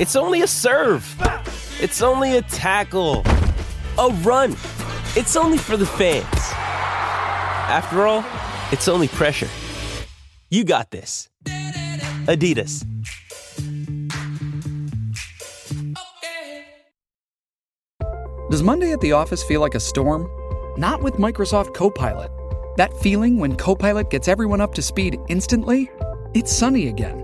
It's only a serve. It's only a tackle, a run. It's only for the fans. After all, it's only pressure. You got this. Adidas. Does Monday at the office feel like a storm? Not with Microsoft Copilot. That feeling when Copilot gets everyone up to speed instantly? It's sunny again.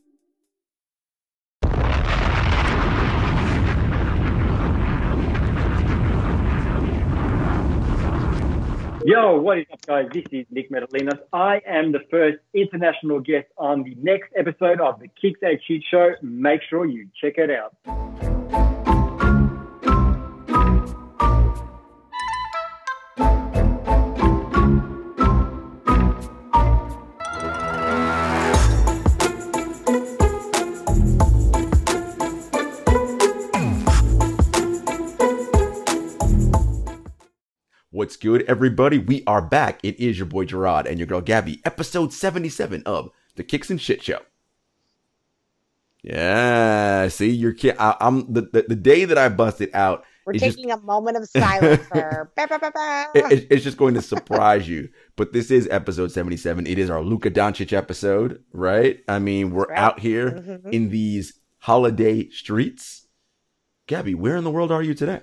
Yo, what is up, guys? This is Nick Metallinos. I am the first international guest on the next episode of the Kicks A Cheat Show. Make sure you check it out. What's good, everybody? We are back. It is your boy Gerard and your girl Gabby, episode 77 of the Kicks and Shit Show. Yeah, see, your kid. I, am the, the the day that I busted out. We're taking just, a moment of silence for. ba, ba, ba, ba. it- it- it's just going to surprise you. But this is episode 77. It is our Luka Doncic episode, right? I mean, we're right. out here Mhm. in these holiday streets. Gabby, where in the world are you today?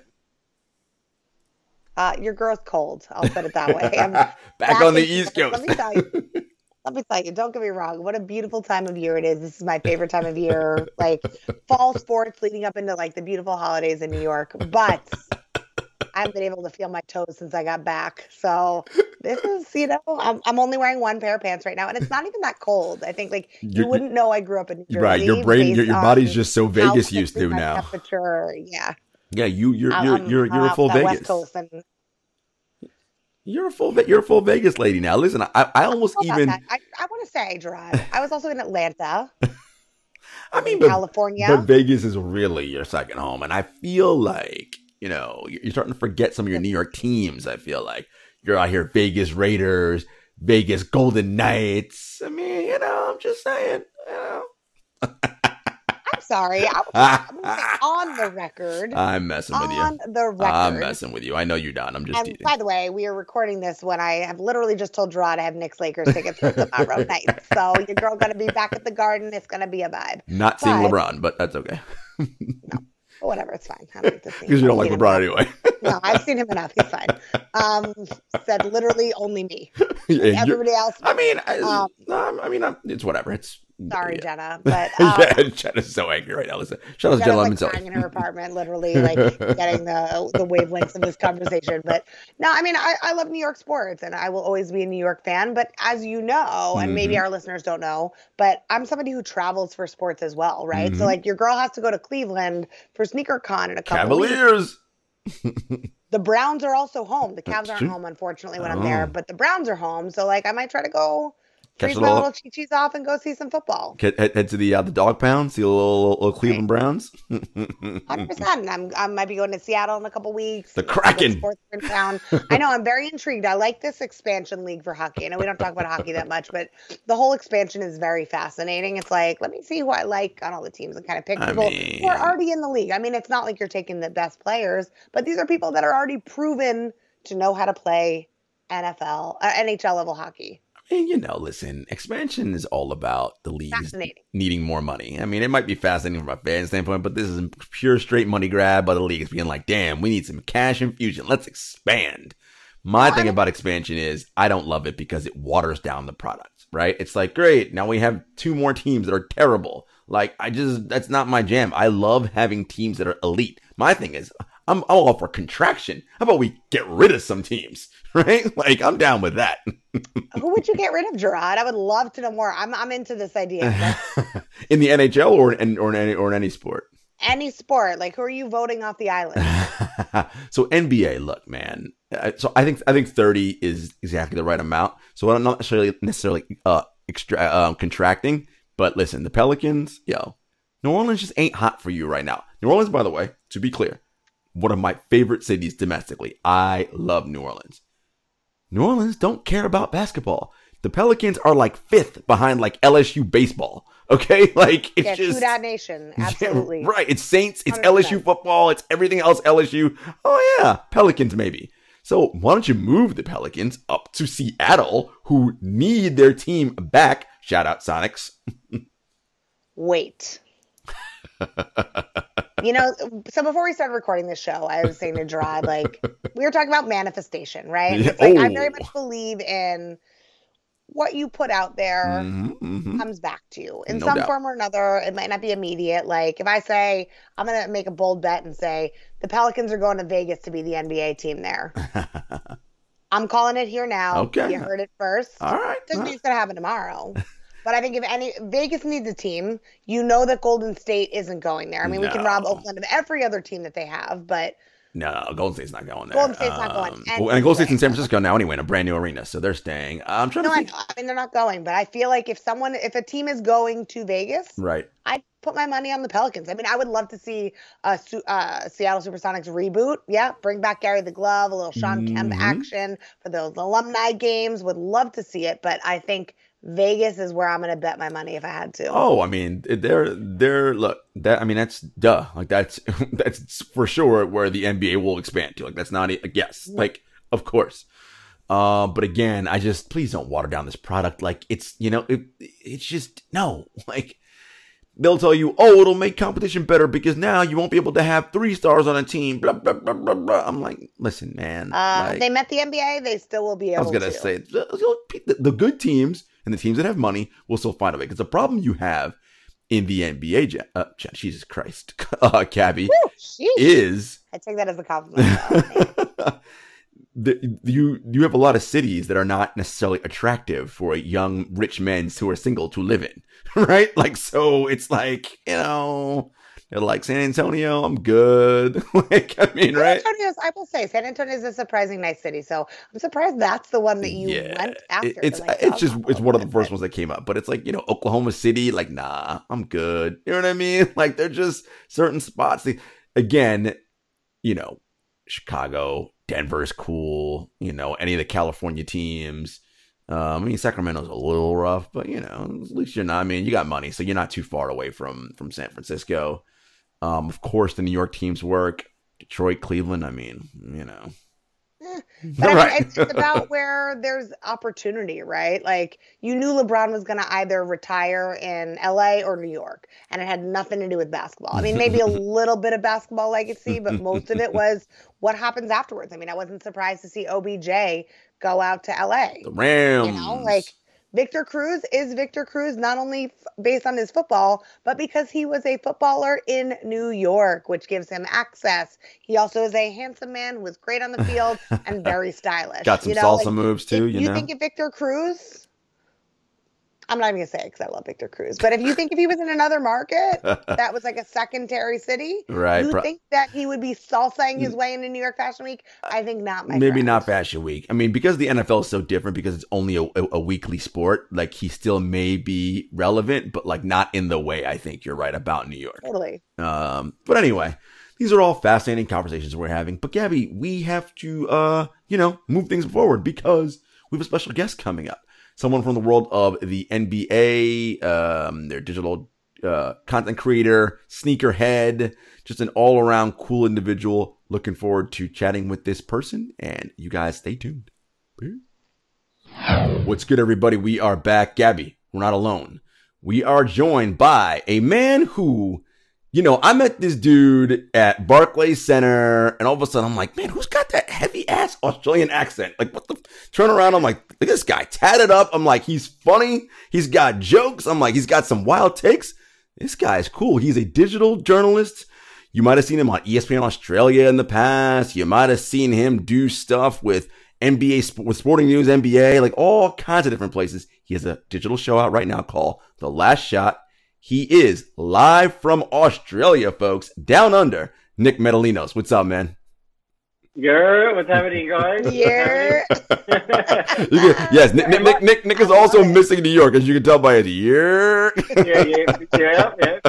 Uh, your girl's cold. I'll put it that way. I'm Back on the East Coast. Let me tell you. Let me tell you. Don't get me wrong. What a beautiful time of year it is. This is my favorite time of year. Like fall sports leading up into like the beautiful holidays in New York. But I haven't been able to feel my toes since I got back. So this is, you know, I'm, I'm only wearing one pair of pants right now, and it's not even that cold. I think like you You're- wouldn't know I grew up in New Jersey. right, your brain, your, your body's just so Vegas used to now. Temperature, yeah. Yeah, you, you're, I'm- you're, you're, you're uh, a full Vegas. And You're a full, you're a full Vegas lady now. Listen, I, I almost about even. I, I want to say, Gerard, I was also in Atlanta, I mean, but, California. but Vegas is really your second home, and I feel like you know you're you're starting to forget some of your New York teams. I feel like you're out here, Vegas Raiders, Vegas Golden Knights. I mean, you know, I'm just saying, you know. I'm sorry. I was, I'm on the record. I'm messing with you. on the record. I'm messing with you. I know you're not. I'm just and teasing. by the way, we are recording this when I have literally just told Gerard I have Knicks Lakers tickets for tomorrow night. So your girl gonna be back at the Garden. It's gonna be a vibe. Not seeing LeBron, but that's okay But whatever, it's fine. I don't need to see. because you don't like LeBron anyway. No, I've seen him enough. He's fine. Um, said literally only me. Yeah, Everybody else. I mean, I, Um, no, I mean, I'm- it's whatever. It's Sorry, Yeah. Jenna, but um, yeah, Jenna's so angry right now. Listen, shout out to Jenna's Jenna like Lemon Sally. crying in her apartment, literally like getting the the wavelengths of this conversation. But no, I mean, I, I love New York sports, and I will always be a New York fan. But as you know, and maybe Mhm. our listeners don't know, but I'm somebody who travels for sports as well, right? Mhm. So like, your girl has to go to Cleveland for Sneaker Con in a couple weeks. Cavaliers. The Browns are also home. The Cavs aren't home, unfortunately, when I'm there, Oh. but the Browns are home. So like, I might try to go Catch freeze my little chi off and go see some football. Head, head, to the uh, the dog pound. See a little, little Cleveland Browns. Hundred percent. I'm I might be going to Seattle in a couple weeks. The Kraken. Sports in town. I know. I'm very intrigued. I like this expansion league for hockey. I know we don't talk about hockey that much, but the whole expansion is very fascinating. It's like let me see who I like on all the teams and kind of pick I people who mean- are already in the league. I mean, it's not like you're taking the best players, but these are people that are already proven to know how to play NFL, uh, NHL level hockey. And you know, listen, expansion is all about the leagues needing more money. I mean, it might be fascinating from a fan standpoint, but this is pure straight money grab by the leagues being like, damn, we need some cash infusion. Let's expand. My Well, thing about expansion is I don't love it because it waters down the product, right? It's like, great, now we have two more teams that are terrible. Like, I just, that's not my jam. I love having teams that are elite. My thing is, I'm, I'm all for contraction. How about we get rid of some teams, right? Like, I'm down with that. Who would you get rid of, Gerard? I would love to know more. I'm I'm into this idea. In the NHL or in or in any or in any sport. any sport, like who are you voting off the island? so NBA, look, man. uh, So I think I think thirty is exactly the right amount. So I'm not necessarily necessarily uh extra um, contracting, but listen, the Pelicans, yo, New Orleans just ain't hot for you right now. New Orleans, by the way, to be clear, one of my favorite cities domestically. I love New Orleans. New Orleans don't care about basketball. The Pelicans are like fifth behind like LSU baseball. Okay, like it's yeah, just Dat Nation, absolutely. yeah, right. It's Saints, it's 100%. LSU football, it's everything else LSU. Oh yeah, Pelicans maybe. So why don't you move the Pelicans up to Seattle, who need their team back? Shout out Sonics. Wait. You know, so before we started recording this show, I was saying to Gerard, like, we were talking about manifestation, right? Yeah. It's like I Oh. very much believe in what you put out there Mhm, mhm. comes back to you in No some doubt. form or another. It might not be immediate. Like if I say I'm gonna make a bold bet and say the Pelicans are going to Vegas to be the NBA team there. I'm calling it here now. Okay. You heard it first. All right. Doesn't mean it's gonna happen tomorrow. But I think if any Vegas needs a team, you know that Golden State isn't going there. I mean, we can rob Oakland of every other team that they have, but No, no, Golden State's not going there. Golden State's not going Um, anywhere. and Golden State's in San Francisco now anyway, in a brand new arena, so they're staying. I'm trying no, to I, think. know. I mean they're not going. But I feel like if someone, if a team is going to Vegas, Right. I'd put my money on the Pelicans. I mean, I would love to see a uh, Seattle Supersonics reboot. Yeah, bring back Gary the Glove, a little Shawn Kemp Mhm. action for those alumni games. Would love to see it, but I think Vegas is where I'm going to bet my money if I had to. Oh, I mean, they're they're look that I mean that's duh like that's that's for sure where the NBA will expand to. Like that's not a guess. Like of course. Uh, but again, I just please don't water down this product. Like it's you know it, it's just no like they'll tell you oh it'll make competition better because now you won't be able to have three stars on a team. Blah blah blah blah blah. I'm like listen man. Uh, like, they met the NBA. They still will be able. I was gonna to. say the, the- the good teams and the teams that have money will still find a way. Because the problem you have in the NBA, uh, Jesus Christ, uh, Cabby, sheesh. is I take that as a compliment. the, you you have a lot of cities that are not necessarily attractive for young rich men who are single to live in, right? Like so, it's like you know. They're like San Antonio, I'm good. like, I mean, San right? Antonio's, I will say, San Antonio is a surprising nice city. So I'm surprised that's the one that you went after. it- it's Like, it's oh, just it's one of the first ones that came up. But it's like you know Oklahoma City, like nah, I'm good. You know what I mean? Like they're just certain spots. Again, you know, Chicago, Denver's cool. You know, any of the California teams. Um, I mean, Sacramento's a little rough, but you know, at least you're not. I mean, you got money, so you're not too far away from from San Francisco. Um, of course, the New York teams work. Detroit, Cleveland. I mean, you know. But I mean, it's, it's about where there's opportunity, right? Like you knew LeBron was going to either retire in LA or New York, and it had nothing to do with basketball. I mean, maybe a little bit of basketball legacy, but most of it was what happens afterwards. I mean, I wasn't surprised to see OBJ go out to LA. the Rams. You know, like Victor Cruz is Victor Cruz not only f- based on his football, but because he was a footballer in New York, which gives him access. He also is a handsome man who is great on the field and very stylish. Got some You know, salsa like, moves too, you, you know. think of Victor Cruz, I'm not even gonna say it because I love Victor Cruz. But if you think if he was in another market that was like a secondary city, Right, You pro- think that he would be salsaing his way into New York Fashion Week? I think not. My Maybe friend. not Fashion Week. I mean, because the NFL is so different, because it's only a, a, a weekly sport. Like he still may be relevant, but like not in the way I think you're right about New York. Totally. Um, but anyway, these are all fascinating conversations we're having. But Gabby, we have to, uh, you know, move things forward because we have a special guest coming up. Someone from the world of the NBA, um, their digital uh, content creator, sneakerhead, just an all around cool individual. Looking forward to chatting with this person, and you guys stay tuned. What's good, everybody? We are back. Gabby, we're not alone. We are joined by a man who, you know, I met this dude at Barclays Center, and all of a sudden I'm like, man, who's got that ass Australian accent? Like, what the? Turn around, I'm like, look at this guy tatted up. I'm like, he's funny. He's got jokes. I'm like, he's got some wild takes. This guy's cool. He's a digital journalist. You might have seen him on ESPN Australia in the past. You might have seen him do stuff with NBA, with Sporting News, NBA, like all kinds of different places. He has a digital show out right now called The Last Shot. He is live from Australia, folks, down under. Nick Metallinos. What's up, man? Yo, what's happening, guys? Yeah. You yes, Nick, Nick, Nick, Nick, Nick is also missing New York, as you can tell by his year. yeah, yeah, yeah, yeah.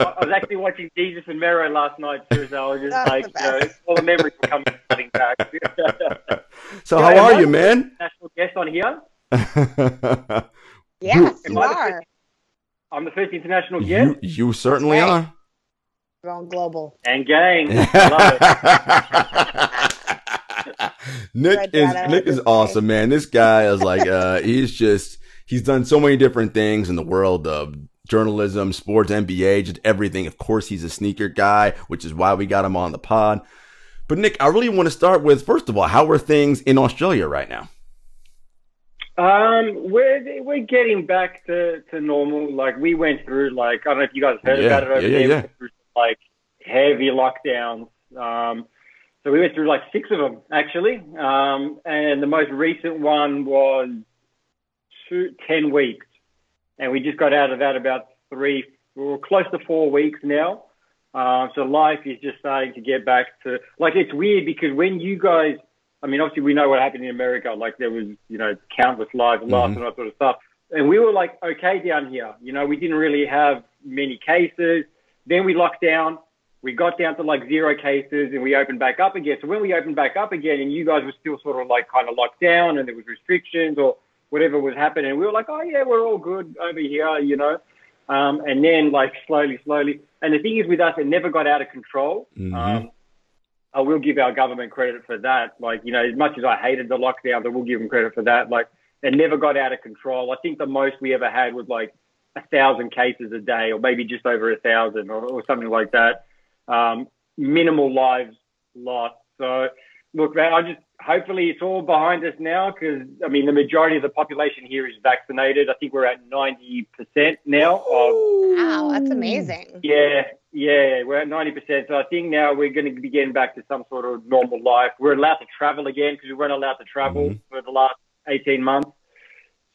I I was actually watching Desus and Mero last night too, so I was just That's like, you know, all the memories were coming flooding back. so, Yeah, how are you, man? National guest on here. Yes, Am you I the are. I'm the first international guest. you, you certainly Hey. are. Going global. And gang, love it. Nick is Nick is awesome, man. This guy is like uh he's just he's done so many different things in the world of journalism, sports, NBA, just everything. Of course, he's a sneaker guy, which is why we got him on the pod. But Nick, I really want to start with first of all, how are things in Australia right now? Um, we're we're getting back to, to normal. Like we went through, like I don't know if you guys heard Yeah, about it over yeah, yeah, there. Yeah. through, like heavy lockdowns. Um, so we went through like six of them actually. Um, and the most recent one was two, 10 weeks, and we just got out of that about three, we're close to four weeks now. Uh, so life is just starting to get back to like it's weird because when you guys I mean, obviously we know what happened in America. Like there was, you know, countless lives lost and all that sort of stuff. And we were like, okay down here. You know, we didn't really have many cases. Then we locked down. We got down to like zero cases and we opened back up again. So when we opened back up again and you guys were still sort of like kind of locked down and there was restrictions or whatever was happening, we were like, oh yeah, we're all good over here, you know. Um, and then like slowly, slowly. And the thing is with us, it never got out of control. Um, I will give our government credit for that. Like, you know, as much as I hated the lockdown, I will give them credit for that. Like, it never got out of control. I think the most we ever had was like a thousand cases a day, or maybe just over a thousand, or, or something like that. Um, minimal lives lost. So, look, man, I just hopefully it's all behind us now because I mean the majority of the population here is vaccinated. I think we're at ninety percent now of Wow, that's amazing. yeah, yeah, we're at ninety percent. So I think now we're going to be getting back to some sort of normal life. We're allowed to travel again because we weren't allowed to travel for the last eighteen months.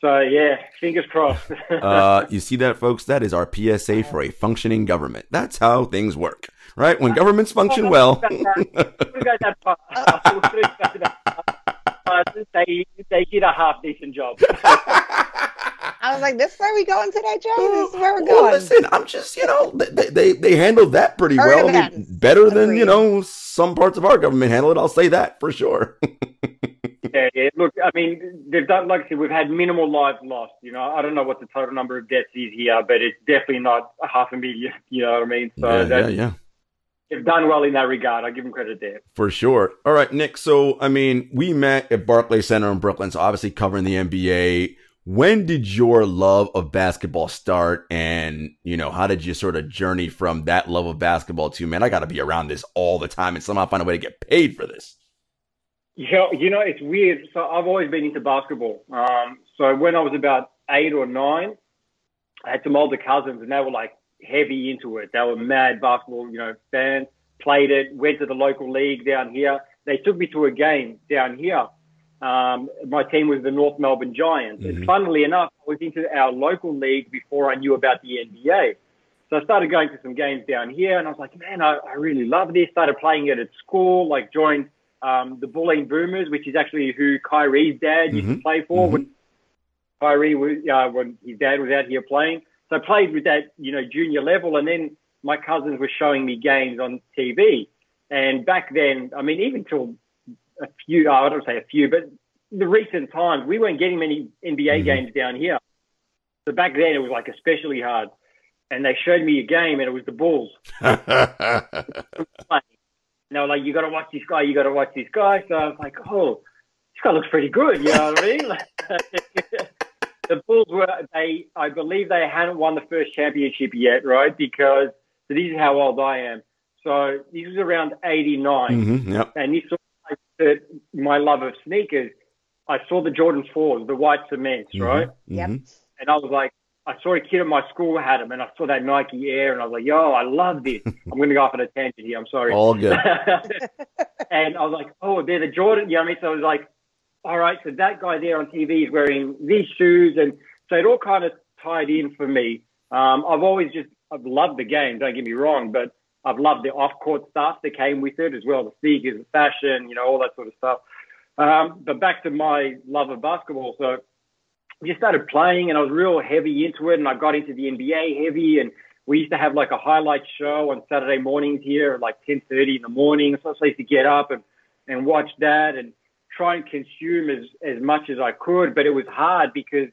So yeah, fingers crossed. Uh, you see that, folks? That is our PSA for a functioning government. That's how things work, right? When governments function well. We'll go that far. We'll go that far. Uh, they they did a half decent job. I was like, this is where we going today, Joe? This is where we're Well, going. listen, I'm just, you know, they they, they handled that pretty Current well. I mean, events. better than you know some parts of our government handle it. I'll say that for sure. Yeah, yeah. Look, I mean, they've done like I said, we've had minimal lives lost. You know, I don't know what the total number of deaths is here, but it's definitely not a half a million. You know what I mean? So yeah, yeah, yeah, they've done well in that regard. I give them credit there. for sure. All right, Nick. So, I mean, we met at Barclays Center in Brooklyn, so obviously covering the NBA. When did your love of basketball start, and you know, how did you sort of journey from that love of basketball to man? I got to be around this all the time and somehow find a way to get paid for this. Yeah, you know, it's weird. So I've always been into basketball. Um, so when I was about eight or nine, I had some older cousins, and they were like heavy into it. They were mad basketball, you know, fans. Played it. Went to the local league down here. They took me to a game down here. Um, my team was the North Melbourne Giants. Mm-hmm. And funnily enough, I was into our local league before I knew about the NBA. So I started going to some games down here, and I was like, man, I, I really love this. Started playing it at school, like joined um, the Bulleen Boomers, which is actually who Kyrie's dad used to play for when Kyrie was uh, when his dad was out here playing. So I played with that, you know, junior level, and then my cousins were showing me games on TV. And back then, I mean, even till a few, I don't say a few, but the recent times, we weren't getting many NBA mm-hmm. games down here. So back then, it was like especially hard. And they showed me a game, and it was the Bulls. And they were like, "You got to watch this guy. You got to watch this guy." So I was like, "Oh, this guy looks pretty good." You know what I mean? the Bulls were they. I believe they hadn't won the first championship yet, right? Because so this is how old I am. So this was around '89, Mhm, Yep. and this was like the, my love of sneakers. I saw the Jordan fours, the white cements, right? Yep. And I was like, I saw a kid at my school had them, and I saw that Nike Air, and I was like, yo, I love this. I'm going to go off on a tangent here. I'm sorry. All good. and I was like, oh, they're the Jordan. You know what I mean? So I was like, all right, so that guy there on TV is wearing these shoes. And so it all kind of tied in for me. Um, I've always just, I've loved the game, don't get me wrong, but I've loved the off court stuff that came with it as well the sneakers, the fashion, you know, all that sort of stuff. Um, but back to my love of basketball. So I just started playing and I was real heavy into it and I got into the NBA heavy and we used to have like a highlight show on Saturday mornings here at like 10.30 in the morning. So I used to get up and, and watch that and try and consume as, as much as I could. But it was hard because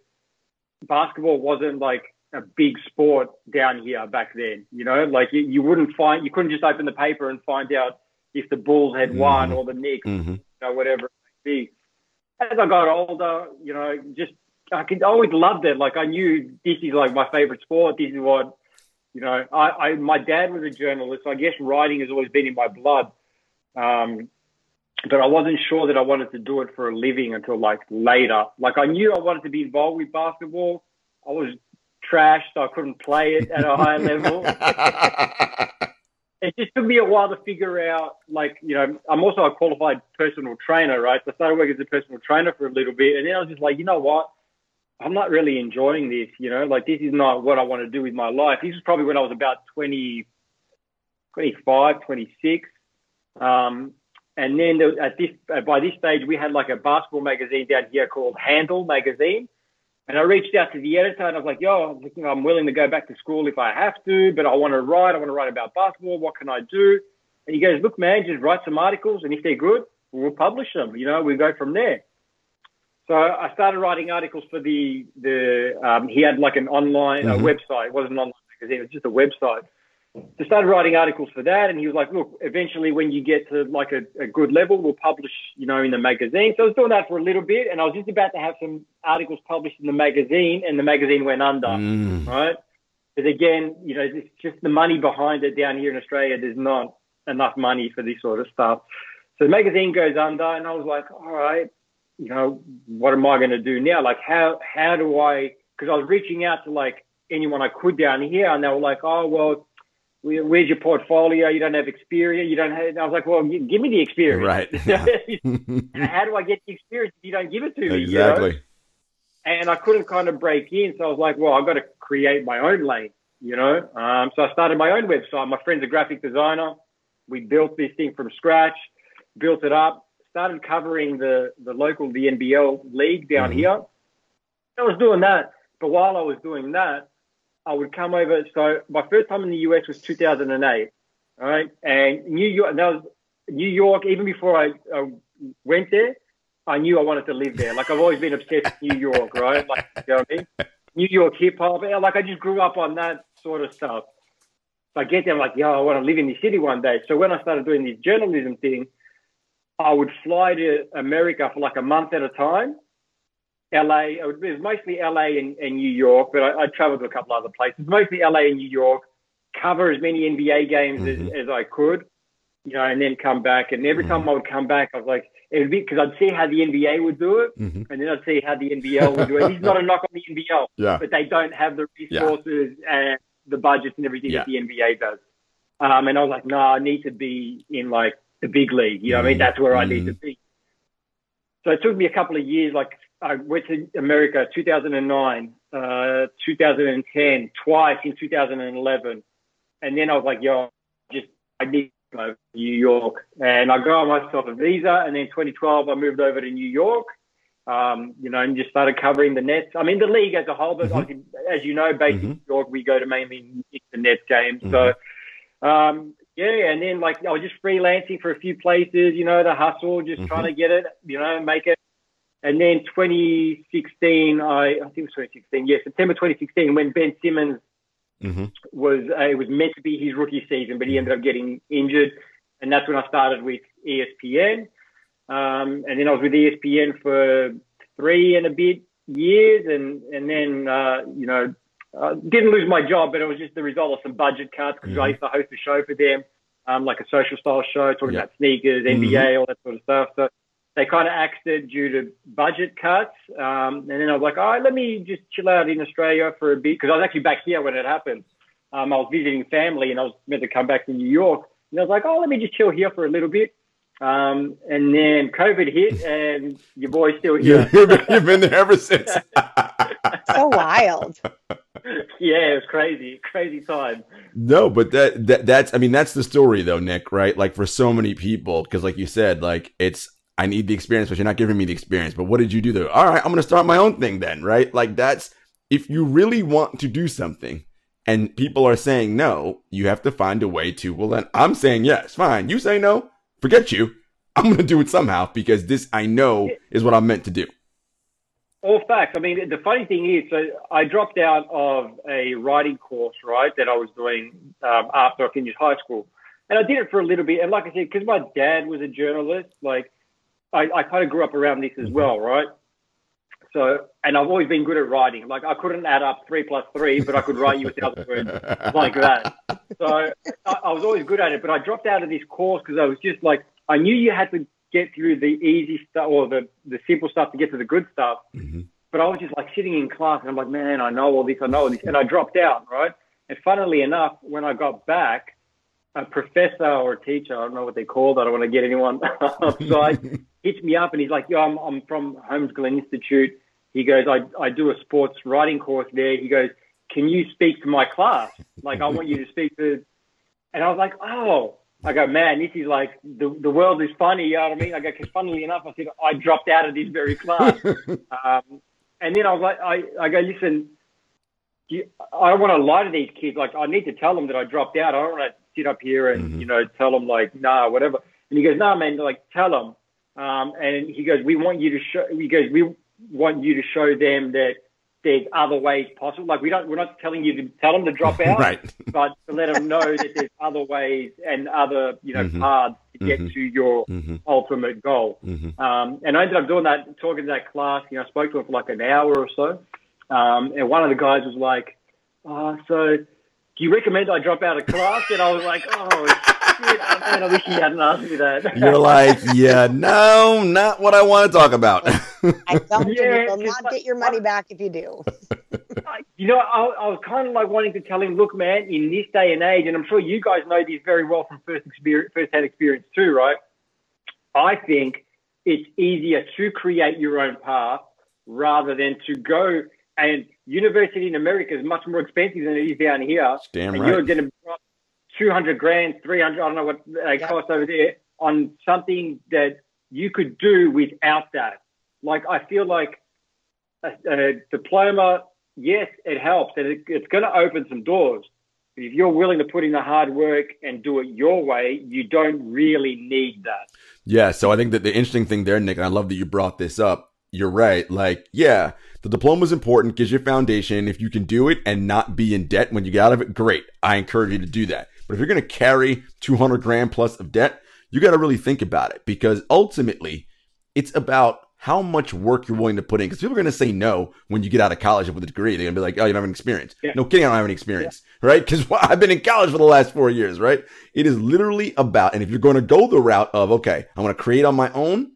basketball wasn't like a big sport down here back then. You know, like you, you wouldn't find, you couldn't just open the paper and find out if the Bulls had won or the Knicks, Mhm. you know, whatever it might be. As I got older, you know, just I could I always loved it. Like I knew this is like my favorite sport. This is what you know. I, I my dad was a journalist. So I guess writing has always been in my blood. Um, but I wasn't sure that I wanted to do it for a living until like later. Like I knew I wanted to be involved with basketball. I was trash, so I couldn't play it at a high level. It just took me a while to figure out, like, you know, I'm also a qualified personal trainer, right? So I started working as a personal trainer for a little bit, and then I was just like, you know what? I'm not really enjoying this, you know, like this is not what I want to do with my life. This is probably when I was about 20, 25, 26. Um, and then at this, uh, by this stage, we had like a basketball magazine down here called Handle Magazine. And I reached out to the editor and I was like, yo, I'm willing to go back to school if I have to, but I want to write. I want to write about basketball. What can I do? And he goes, look, man, just write some articles. And if they're good, we'll publish them. You know, we go from there. So I started writing articles for the, the um, he had like an online uh, website. It wasn't an online magazine. It was just a website. So started writing articles for that. And he was like, look, eventually when you get to like a, a good level, we'll publish, you know, in the magazine. So I was doing that for a little bit. And I was just about to have some articles published in the magazine and the magazine went under, Mm. right? Because again, you know, it's just the money behind it down here in Australia. There's not enough money for this sort of stuff. So the magazine goes under and I was like, all right, you know, what am I going to do now? Like, how, how do I, because I was reaching out to like anyone I could down here and they were like, oh, well, where's your portfolio? You don't have experience. You don't have, I was like, well, give me the experience. Right. how do I get the experience if you don't give it to me? you know? exactly. and I couldn't kind of break in. So I was like, well, I've got to create my own lane, you know? Um, so I started my own website. My friend's a graphic designer. We built this thing from scratch, built it up, started covering the, the local, the NBL league down here. I was doing that. But while I was doing that, I would come over. So my first time in the US was 2008. All right. And New York, that was New York, even before I, I went there, I knew I wanted to live there. Like I've always been obsessed with New York, right? Like, you know what I mean? New York hip hop. Like I just grew up on that sort of stuff. So I get there, I'm like, yo, I want to live in the city one day. So when I started doing this journalism thing, I would fly to America for like a month at a time. LA, it was mostly LA and, and New York, but I, I traveled to a couple other places, mostly LA and New York, cover as many NBA games as, as I could. you know, and then come back. And every time I would come back, I was like, it would be because I'd see how the NBA would do it, Mhm. and then I'd see how the NBL would do it. Is not a knock on the NBL, Yeah. but they don't have the resources and the budgets and everything that the NBA does. Um, and I was like, no, I need to be in like the big league. You know, what I mean, that's where I need to be. So it took me a couple of years. Like I went to America 2009, uh, 2010, twice in 2011, and then I was like, yo, I just I need to go to New York, and I got myself a visa. And then 2012, I moved over to New York. Um, you know, and just started covering the Nets. I mean, the league as a whole, but obviously, as you know, based in New York, we go to mainly the Nets games. So, um, yeah, and then like I was just freelancing for a few places, you know, the hustle, just trying to get it, you know, make it. And then 2016, I, I think it was 2016, yeah, September 2016, when Ben Simmons Mm-hmm. was uh, it was meant to be his rookie season, but he ended up getting injured, and that's when I started with ESPN. Um, and then I was with ESPN for three and a bit years, and and then uh, you know I didn't lose my job, but it was just the result of some budget cuts because I used to host a show for them, um, like a social style show talking about sneakers, NBA, all that sort of stuff. So they kind of axed it due to budget cuts. Um, and then I was like, all right, let me just chill out in Australia for a bit because I was actually back here when it happened. Um, I was visiting family and I was meant to come back to New York. And I was like, oh, let me just chill here for a little bit. Um, and then COVID hit and your boy's still here. You've been, you've been there ever since. So wild. yeah, it was crazy, crazy time. No, but that, that that's I mean that's the story though, Nick, right? Like for so many people because like you said, like it's I need the experience, but you're not giving me the experience. But what did you do though? All right, I'm to start my own thing then, right? Like that's if you really want to do something and people are saying no, you have to find a way to well then I'm saying yes. Fine. You say no, forget you. I'm to do it somehow because this I know is what I'm meant to do. All facts. I mean, the funny thing is, so I dropped out of a writing course, right, that I was doing um, after I finished high school. And I did it for a little bit. And like I said, because my dad was a journalist, like I, I kind of grew up around this as mm-hmm. well, right? So, and I've always been good at writing. Like I couldn't add up three plus three, but I could write you a thousand words like that. So I, I was always good at it, but I dropped out of this course because I was just like, I knew you had to get through the easy stuff or the, the simple stuff to get to the good stuff. Mm-hmm. But I was just like sitting in class and I'm like, man, I know all this, I know all this. And I dropped out, right? And funnily enough, when I got back, a professor or a teacher, I don't know what they're called, I don't want to get anyone upside, hits me up and he's like, yo, I'm, I'm from Holmesglen Institute. He goes, I, I do a sports writing course there. He goes, can you speak to my class? Like, I want you to speak to, and I was like, oh, I go, man, this is like, the, the world is funny, you know what I mean? I go, because funnily enough, I said, I dropped out of this very class. um, and then I was like, I, I go, listen, do you, I don't want to lie to these kids. Like, I need to tell them that I dropped out. I don't want to sit up here and, you know, tell them like, nah, whatever. And he goes, nah, man, like, tell them. Um, and he goes, we want you to show, he goes, we want you to show them that there's other ways possible. Like, we don't, we're not telling you to tell them to drop out, Right. but to let them know that there's other ways and other, you know, Mhm. paths to get Mhm. to your Mhm. ultimate goal. Mhm. Um, and I ended up doing that, talking to that class. You know, I spoke to him for like an hour or so. Um, and one of the guys was like, oh, so do you recommend I drop out of class? And I was like, oh, shit, man, I wish you hadn't asked me that. You're like, yeah, no, not what I want to talk about. I don't think Yeah, you will just not get your money back if you do. you know, I, I was kind of like wanting to tell him, look, man, in this day and age, and I'm sure you guys know this very well from first experience, first-hand experience too, right? I think it's easier to create your own path rather than to go and university in America is much more expensive than it is down here. Damn and right. you're going to drop 200 grand, 300, I don't know what they Yeah. cost over there on something that you could do without that. Like, I feel like a, a diploma, yes, it helps and it, it's going to open some doors. But if you're willing to put in the hard work and do it your way, you don't really need that. Yeah, so I think that the interesting thing there, Nick, and I love that you brought this up. You're right. Like, yeah, the diploma is important, gives you a foundation. If you can do it and not be in debt when you get out of it, great. I encourage you to do that. But if you're going to carry 200 grand plus of debt, you got to really think about it because ultimately it's about how much work you're willing to put in. Because people are going to say no when you get out of college with a degree. They're going to be like, oh, you don't have any experience. Yeah. No kidding, I don't have any experience. right? Because I've been in college for the last four years, right? It is literally about, and if you're going to go the route of, okay, I'm going to create on my own,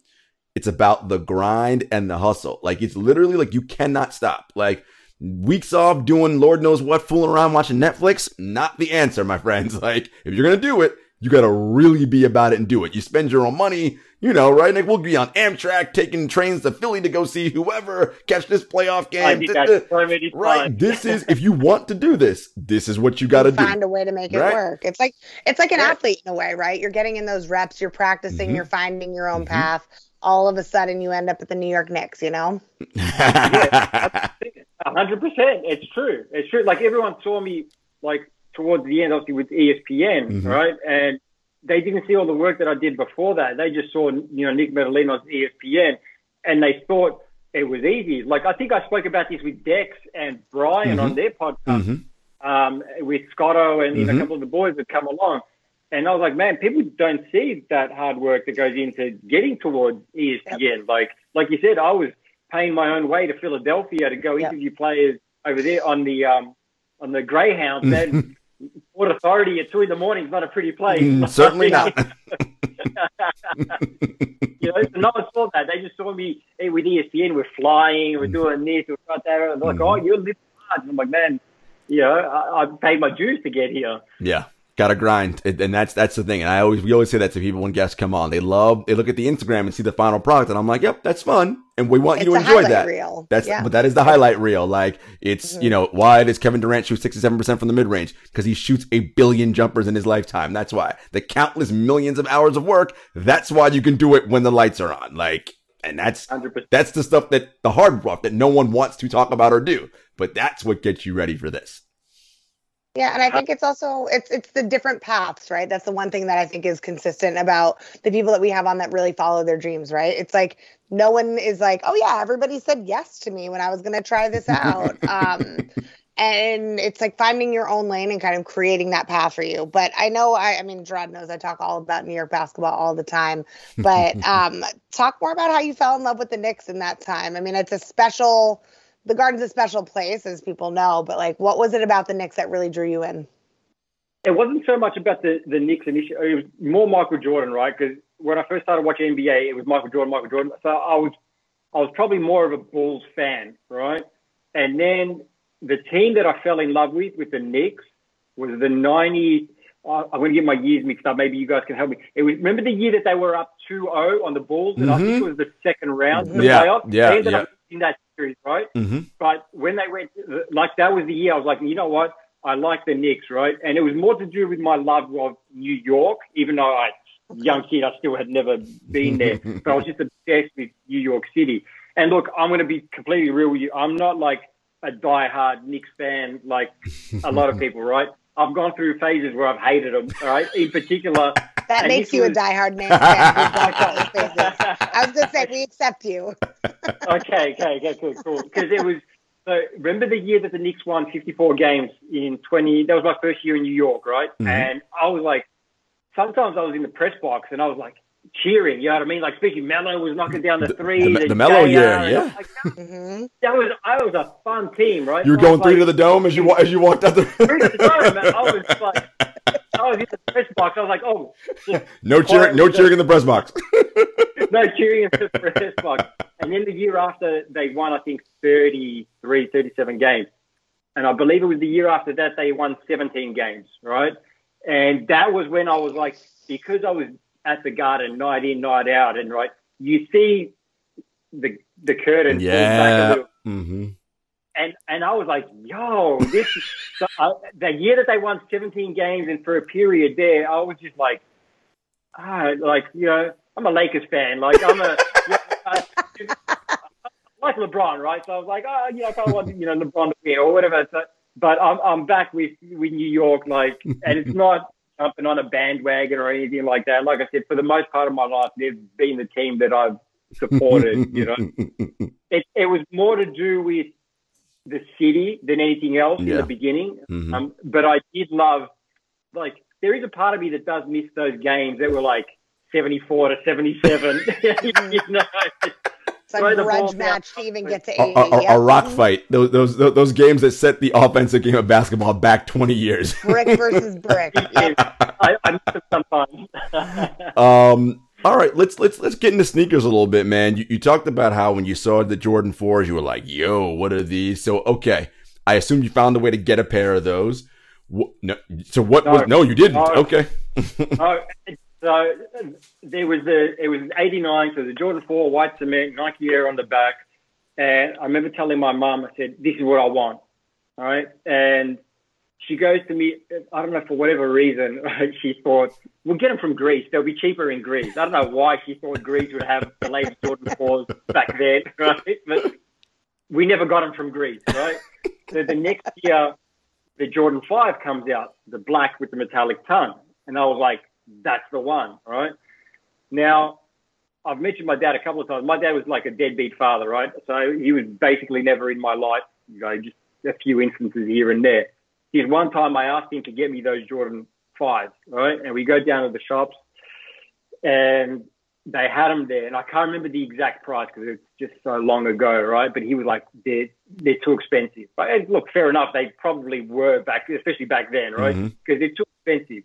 it's about the grind and the hustle. Like it's literally like you cannot stop. Like weeks off doing Lord knows what, fooling around watching Netflix, not the answer, my friends. Like if you're going to do it, you got to really be about it and do it. You spend your own money, you know, right? Like we'll be on Amtrak, taking trains to Philly to go see whoever catch this playoff game. I did that right? This is if you want to do this, this is what you got to do. find a way to make it Right? work. It's like it's like an Right. athlete in a way, right? You're getting in those reps, you're practicing, Mhm. you're finding your own Mhm. path. All of a sudden, you end up at the New York Knicks. You know, A hundred percent. It's true. It's true. Like everyone saw me like towards the end, obviously with ESPN, Mhm. right? And they didn't see all the work that I did before that. They just saw, you know, Nick Metallinos ESPN, and they thought it was easy. Like I think I spoke about this with Dex and Brian on their podcast Mhm. um, with Scotto and you know, a couple of the boys that come along. And I was like, man, people don't see that hard work that goes into getting towards ESPN. Like, like you said, I was paying my own way to Philadelphia to go Yep. interview players over there on the um, on the Greyhounds. And Port Authority at two in the morning is not a pretty place. Mm, certainly not. you know, so no one saw that. They just saw me hey, with E ESPN. We're flying, we're doing this, we're got that. And they're like, Mhm. oh, you're living hard. And I'm like, man, you know, I, I paid my dues to get here. Yeah. Gotta grind, and and that's that's the thing. And I always we always say that to people when guests come on. They love they look at the Instagram and see the final product, and I'm like, yep, that's fun, and we want it's you to enjoy that. reel. That's yeah. but that is the highlight reel. Like it's Mhm. you know why does Kevin Durant shoot sixty seven percent from the mid range? Because he shoots a billion jumpers in his lifetime. That's why the countless millions of hours of work. That's why you can do it when the lights are on. Like and that's 100%. that's the stuff that the hard stuff that no one wants to talk about or do. But that's what gets you ready for this. Yeah, and I think it's also it's it's the different paths, right? That's the one thing that I think is consistent about the people that we have on that really follow their dreams, right? It's like no one is like, "Oh yeah, everybody said yes to me when I was going to try this out." um and it's like finding your own lane and kind of creating that path for you. But I know I I mean Gerard knows I talk all about New York basketball all the time, but um talk more about how you fell in love with the Knicks in that time. I mean, it's a special the garden's a special place as people know but like what was it about the Knicks that really drew you in It wasn't so much about the, the Knicks initially. It was more Michael Jordan, right? Because when I first started watching NBA, it was Michael Jordan, Michael Jordan. So I was, I was probably more of a Bulls fan, right? And then the team that I fell in love with, with the Knicks, was the 90. I- I'm going to get my years mixed up. Maybe you guys can help me. It was remember the year that they were up 2-0 on the Bulls, and I think Mhm. it was the second round of the Yeah, playoffs. yeah, they ended yeah. up in that series, right? Mm-hmm. But when they went, like that was the year I was like, you know what? I like the Knicks, right? And it was more to do with my love of New York, even though I, young kid, I still had never been there. but I was just obsessed with New York City. And look, I'm going to be completely real with you. I'm not like a diehard Knicks fan like a lot of people, right? I've gone through phases where I've hated them, all right? In particular, that makes this you a was- diehard Knicks fan who's gone through those phases. I was gonna say we accept you. okay, okay, okay, cool, cool. Because it was so. Remember the year that the Knicks won 54 games in 20? That was my first year in New York, right? Mhm. And I was like, sometimes I was in the press box and I was like cheering. You know what I mean? Like speaking, Melo was knocking down the three. the- the Melo JR, year, yeah. Like, that, hmm that was I was a fun team, right? You were So going was three like, to the dome as you wa- as you walked out three to the the. dome, man. I was like, I was in the press box. I was like, oh, no cheering, no cheering in the press box. no cheering in the press box. And then the year after, they won, I think, 33, 37 games. And I believe it was the year after that, they won 17 games, right? And that was when I was like, because I was at the garden night in, night out, and right, you see the the curtain pulled back a yeah. Mm-hmm. And and I was like, yo, this so, uh, the year that they won 17 games, and for a period there, I was just like, ah, like you know, I'm a Lakers fan, like I'm a you know, I like LeBron, right? So I was like, oh, you know, I kind of want you know LeBron to win or whatever. So, but I'm I'm back with with New York, like, and it's not jumping on a bandwagon or anything like that. Like I said, for the most part of my life, they've been the team that I've supported, you know it, it was more to do with the city than anything else in the beginning. Mhm. Um, but I did love, like, there is a part of me that does miss those games that were like 74 to 77. you know, It's a grudge match down. to even get to 80. a- a- yeah. a rock fight. Those, those those games that set the offensive game of basketball back twenty years. Brick versus brick. I, I miss it sometimes. Um. All right, let's let's let's get into sneakers a little bit, man. You, you talked about how when you saw the Jordan fours, you were like, "Yo, what are these?" So okay, I assume you found a way to get a pair of those. No, so what No. was? No, you didn't. No. Okay. oh, so there was the it was '89, so the Jordan Four white cement Nike Air on the back, and I remember telling my mum, I said, "This is what I want." All right, and she goes to me. I don't know for whatever reason she thought we'll get them from Greece. They'll be cheaper in Greece. I don't know why she thought Greece would have the latest Jordan Fours back then, right? But we never got them from Greece, right? so the next year, the Jordan Five comes out, the black with the metallic tongue, and I was like, "That's the one," right? Now, I've mentioned my dad a couple of times. My dad was like a deadbeat father, right? So he was basically never in my life. You know, just a few instances here and there. Here's one time I asked him to get me those Jordan fives, right? And we go down to the shops, and they had them there, and I can't remember the exact price because it's just so long ago, right? But he was like, "They're they're too expensive." But and look, fair enough. They probably were back, especially back then, right? Mm-hmm. Because they're too expensive.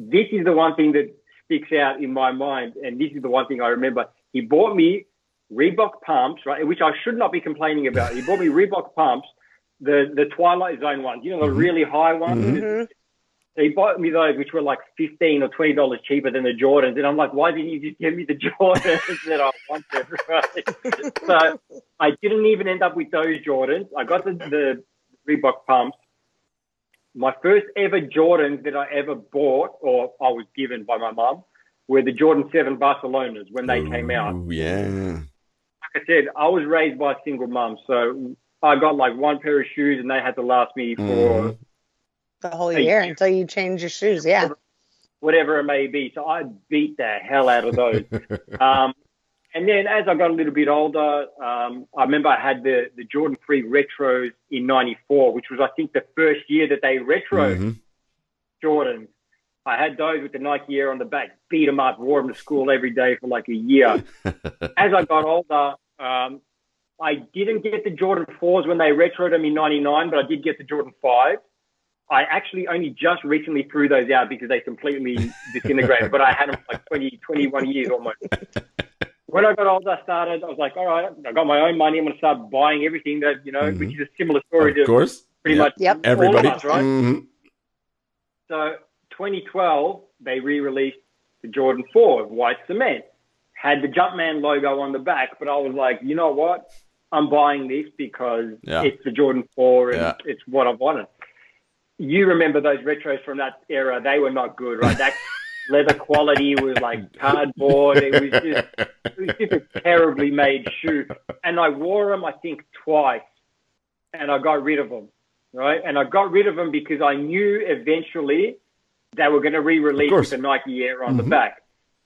This is the one thing that sticks out in my mind, and this is the one thing I remember. He bought me Reebok pumps, right? Which I should not be complaining about. He bought me Reebok pumps, the the Twilight Zone ones, you know, the really high ones. Mhm. So he bought me those, which were like fifteen or twenty dollars cheaper than the Jordans, and I'm like, why didn't you just give me the Jordans that I wanted? Right? so I didn't even end up with those Jordans. I got the, the Reebok pumps. My first ever Jordans that I ever bought, or I was given by my mum, were the Jordan Seven Barcelonas when they came out. Ooh, yeah. Like I said, I was raised by a single mum, so I got like one pair of shoes, and they had to last me for Mhm. The whole Hey. year until you change your shoes. Yeah. whatever it may be. So I beat the hell out of those. um, and then as I got a little bit older, um, I remember I had the, the Jordan 3 retros in 94, which was, I think, the first year that they retro Mhm. Jordans. I had those with the Nike Air on the back, beat them up, wore them to school every day for like a year. As I got older, um, I didn't get the Jordan 4s when they retroed them in 99, but I did get the Jordan 5s. I actually only just recently threw those out because they completely disintegrated, but I had them for like 20, 21 years almost. When I got older, I started, I was like, all right, I got my own money. I'm going to start buying everything that, you know, Mhm. which is a similar story Of to course. pretty Yeah. much Yep. Everybody. all of us, right? Mhm. So 2012, they re-released the Jordan 4 white cement. Had the Jumpman logo on the back, but I was like, you know what? I'm buying this because Yeah. it's the Jordan 4 and Yeah. it's what I wanted. You remember those retros from that era? They were not good, right? That leather quality was like cardboard. It was just, it was just a terribly made shoe. And I wore them, I think, twice, and I got rid of them, right? And I got rid of them because I knew eventually they were going to re-release with the Nike Air on the Mhm. back.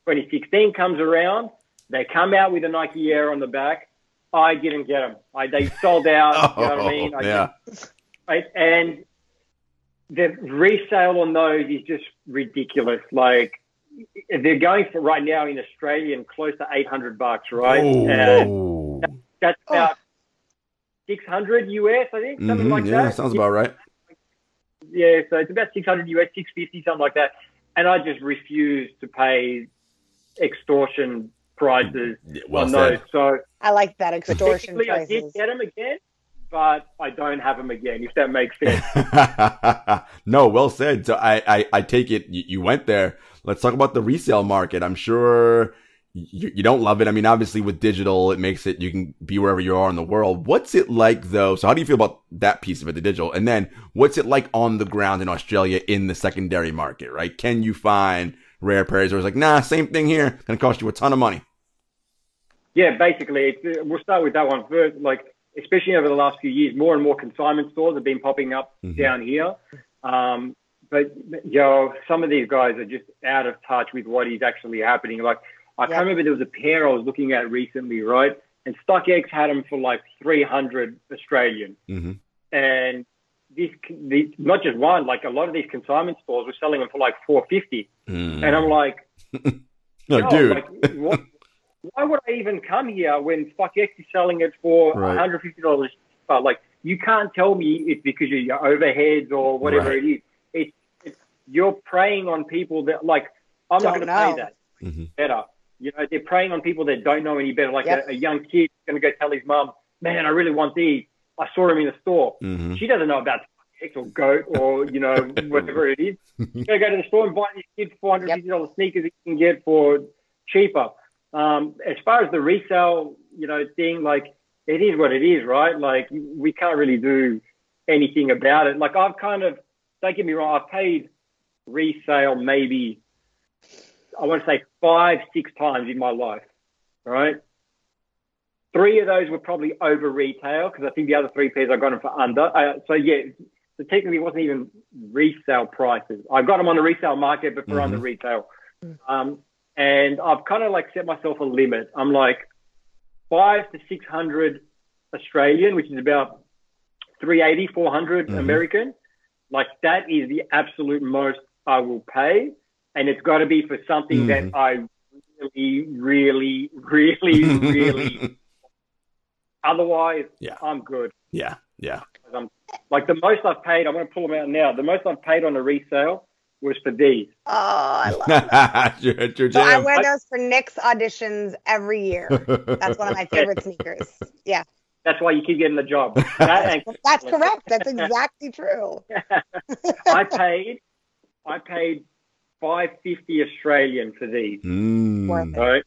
2016 comes around, they come out with the Nike Air on the back. I didn't get them. I, they sold out. you know what I mean? I Oh, yeah. Right? And the resale on those is just ridiculous. Like they're going for right now in Australian close to 800 bucks, right? And Oh. that's Oh. about 600 US, I think, something Mhm. like yeah, that. sounds about right. Yeah, so it's about 600 US, 650, something like that. And I just refuse to pay extortion prices well on said. those. So I like that extortion technically, I did get them again, but I don't have them again, if that makes sense. no, well said. So I, I, I take it you, you went there. Let's talk about the resale market. I'm sure you, you don't love it. I mean, obviously with digital, it makes it, you can be wherever you are in the world. What's it like though? So how do you feel about that piece of it, the digital? And then what's it like on the ground in Australia in the secondary market, right? Can you find rare pairs or it's like, nah, same thing here. Gonna cost you a ton of money. Yeah, basically, it's, uh, we'll start with that one first. Like, especially over the last few years, more and more consignment stores have been popping up Mhm. down here. Um, but yo, some of these guys are just out of touch with what is actually happening. Like, I Yeah. can't remember there was a pair I was looking at recently, right? And StockX had them for like 300 Australian. Mm-hmm. And this, these, not just one, like a lot of these consignment stores were selling them for like 450. And I'm like, no, yo, dude. like, what, why would I even come here when StockX is selling it for Right. $150? But like, you can't tell me it's because of your overheads or whatever Right. it is. It's, it's you're preying on people that like I'm not Don't going to pay know. that Mhm. better. You know, they're preying on people that don't know any better. Like Yep. a, a young kid going to go tell his mum, "Man, I really want these. I saw him in the store." Mhm. She doesn't know about X or Goat or you know whatever it is. You gotta go to the store and buy these kids four hundred fifty dollars sneakers that you can get for cheaper. Um, as far as the resale, you know, thing, like it is what it is, right? Like we can't really do anything about it. Like I've kind of don't get me wrong, I've paid resale maybe I want to say five, six times in my life, right? Three of those were probably over retail because I think the other three pairs I got them for under. Uh, so yeah, so technically it wasn't even resale prices. I got them on the resale market, but for Mhm. under retail. Um, and I've kind of like set myself a limit. I'm like five to 600 Australian, which is about 380, 400 Mhm. American. Like that is the absolute most I will pay. And it's got to be for something that Mhm. I really, really, really, really, otherwise Yeah. I'm good. Yeah. Yeah. Um, like the most I've paid, I'm going to pull them out now. The most I've paid on a resale was for these. Oh, I love it. your, your So I wear those for Nick's auditions every year. That's one of my favorite sneakers. Yeah, That's why you keep getting the job. That that's correct. That's exactly true. I paid, I paid five fifty Australian for these, Mm. Right?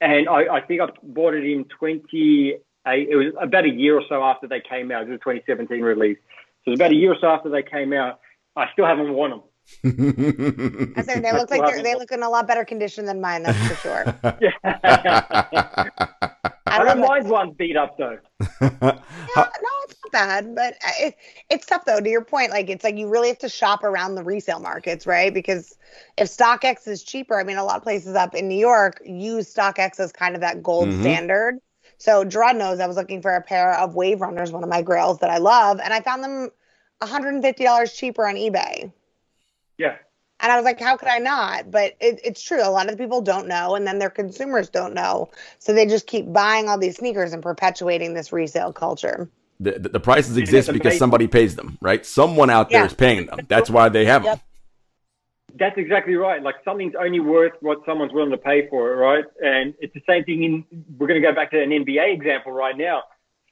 And I, I think I bought it in twenty eight. It was about a year or so after they came out. It was a twenty seventeen release. So it was about a year or so after they came out. I still haven't worn them. I said they look like they're, they look in a lot better condition than mine. That's for sure. I don't mind ones beat up though. Yeah, no, it's not bad, but it, it's tough though. To your point, like it's like you really have to shop around the resale markets, right? Because if StockX is cheaper, I mean, a lot of places up in New York use StockX as kind of that gold Mhm. standard. So Gerard knows I was looking for a pair of Wave Runners, one of my grails that I love, and I found them $150 cheaper on eBay. Yeah. And I was like, how could I not? But it, it's true. A lot of people don't know, and then their consumers don't know. So they just keep buying all these sneakers and perpetuating this resale culture. the, the, the prices exist because somebody pays them, right? Someone out there Yeah. is paying them. That's why they have them. Yep. That's exactly right. Like something's only worth what someone's willing to pay for it, right? And it's the same thing in, we're going to go back to an NBA example right now.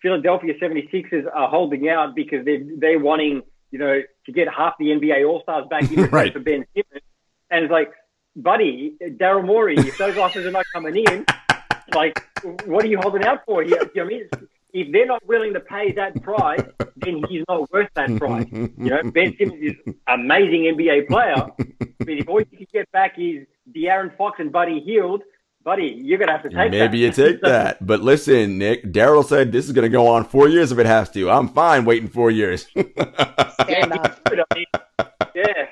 Philadelphia 76ers are holding out because they're, they're wanting, you know, to get half the NBA All-Stars back in Right. for Ben Simmons. And it's like, buddy, Daryl Morey, if those offers are not coming in, like, what are you holding out for? You, you know what I mean? If they're not willing to pay that price, then he's not worth that price. You know, Ben Simmons is an amazing NBA player, but if all you can get back is De'Aaron Fox and Buddy Hield, buddy, you're gonna have to take that. Maybe you that. take that. But listen, Nick, Daryl said this is going to go on four years if it has to. I'm fine waiting four years. Yeah, up. he I mean, yeah.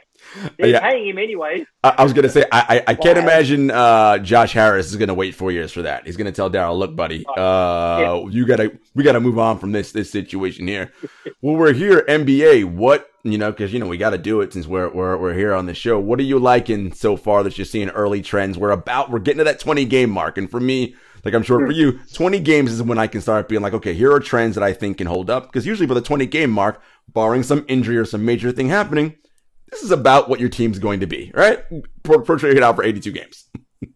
They're Yeah. paying him anyway. I, I was going to say, I, I, I can't Wow. imagine uh, Josh Harris is going to wait four years for that. He's going to tell Daryl, look, buddy, uh, you got to, we got to move on from this, this situation here. well, we're here, NBA. What, you know, because, you know, we got to do it since we're, we're, we're here on the show. What are you liking so far that you're seeing early trends? We're about, we're getting to that 20 game mark. And for me, like I'm sure for you, 20 games is when I can start being like, okay, here are trends that I think can hold up. Because usually for the 20 game mark, barring some injury or some major thing happening, this is about what your team's going to be, right? Portray it out for 82 games.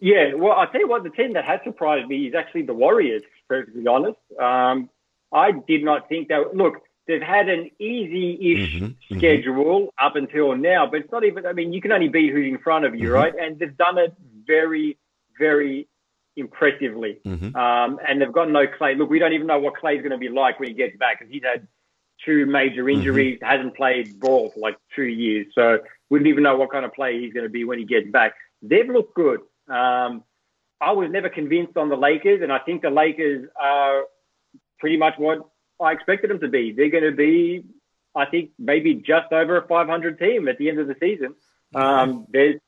Yeah, well, I'll tell you what, the team that has surprised me is actually the Warriors, to be honest. Um, I did not think that, look, they've had an easy-ish Mhm, mhm. schedule up until now, but it's not even, I mean, you can only beat who's in front of you, Mhm. right? And they've done it very, very impressively. Mhm. Um, and they've got no Clay. Look, we don't even know what Clay's going to be like when he gets back because he's had two major injuries, hasn't played ball for like two years. So we don't even know what kind of player he's going to be when he gets back. They've looked good. Um, I was never convinced on the Lakers, and I think the Lakers are pretty much what I expected them to be. They're going to be, I think, maybe just over a 500 team at the end of the season. Um, there's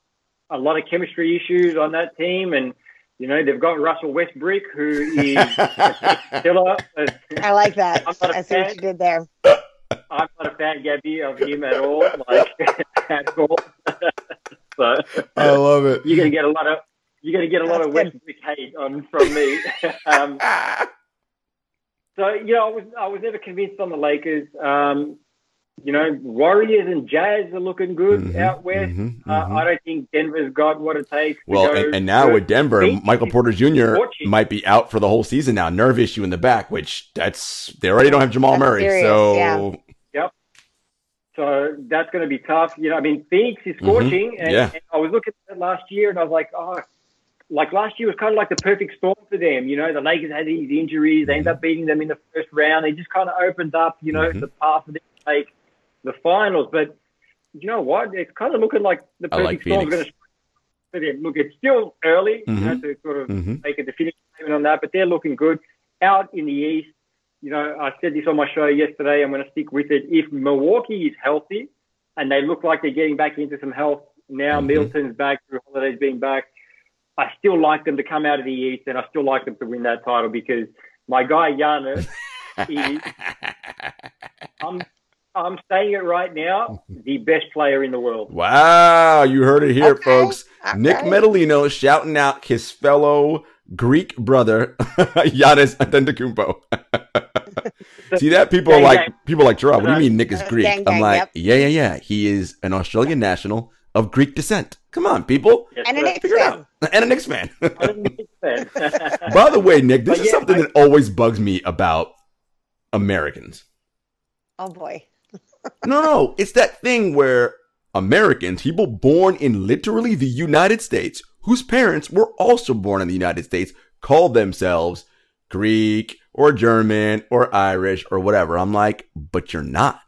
a lot of chemistry issues on that team, and you know they've got Russell Westbrook, who is a killer. I like that. I'm not a I see what fan. you did there. I'm not a fan, Gabby, of him at all. Like at all. so I love it. you're gonna get a lot of you're gonna get a lot of. Westbrook hate on from me. um, so you know, I was I was never convinced on the Lakers. Um, you know, Warriors and Jazz are looking good Mhm, out west. mhm, Uh, mhm. I don't think Denver's got what it takes. to Well, go and, and now with Denver, Phoenix Michael Porter Jr. might be out for the whole season now. Nerve issue in the back, which that's they already don't have Jamal That's Murray. serious, so yeah. So that's going to be tough. You know, I mean, Phoenix is scorching, and, Mm-hmm. Yeah. and I was looking at it last year, and I was like, oh, like last year was kind of like the perfect storm for them. You know, the Lakers had these injuries; they ended up beating them in the first round. They just kind of opened up, you know, Mhm. the path for them to make the finals. But you know what? It's kind of looking like the perfect like storm going to. Look, it's still early, you know, Mhm. to sort of Mhm. make a definitive statement on that, but they're looking good. Out in the East, you know, I said this on my show yesterday. I'm going to stick with it. If Milwaukee is healthy, and they look like they're getting back into some health now, Mhm. Middleton's back, Jrue Holiday's being back. I still like them to come out of the East, and I still like them to win that title because my guy Giannis, is, I'm, I'm saying it right now, the best player in the world. wow, you heard it here, Okay, folks. Nick okay. Metallinos shouting out his fellow Greek brother Giannis Antetokounmpo. See that people are Gang, like gang. people like Gerard. What do you mean Nick is Greek? gang, I'm like, yep. yeah, yeah, yeah. He is an Australian national of Greek descent. Come on, people, Yes, And an sir. Knicks figure fan. out. And a Knicks fan. I'm a Knicks fan. By the way, Nick, this But is yeah, something I- that always bugs me about Americans. Oh boy. No, no, it's that thing where Americans, people born in literally the United States, whose parents were also born in the United States, call themselves Greek or German or Irish or whatever. I'm like, but you're not.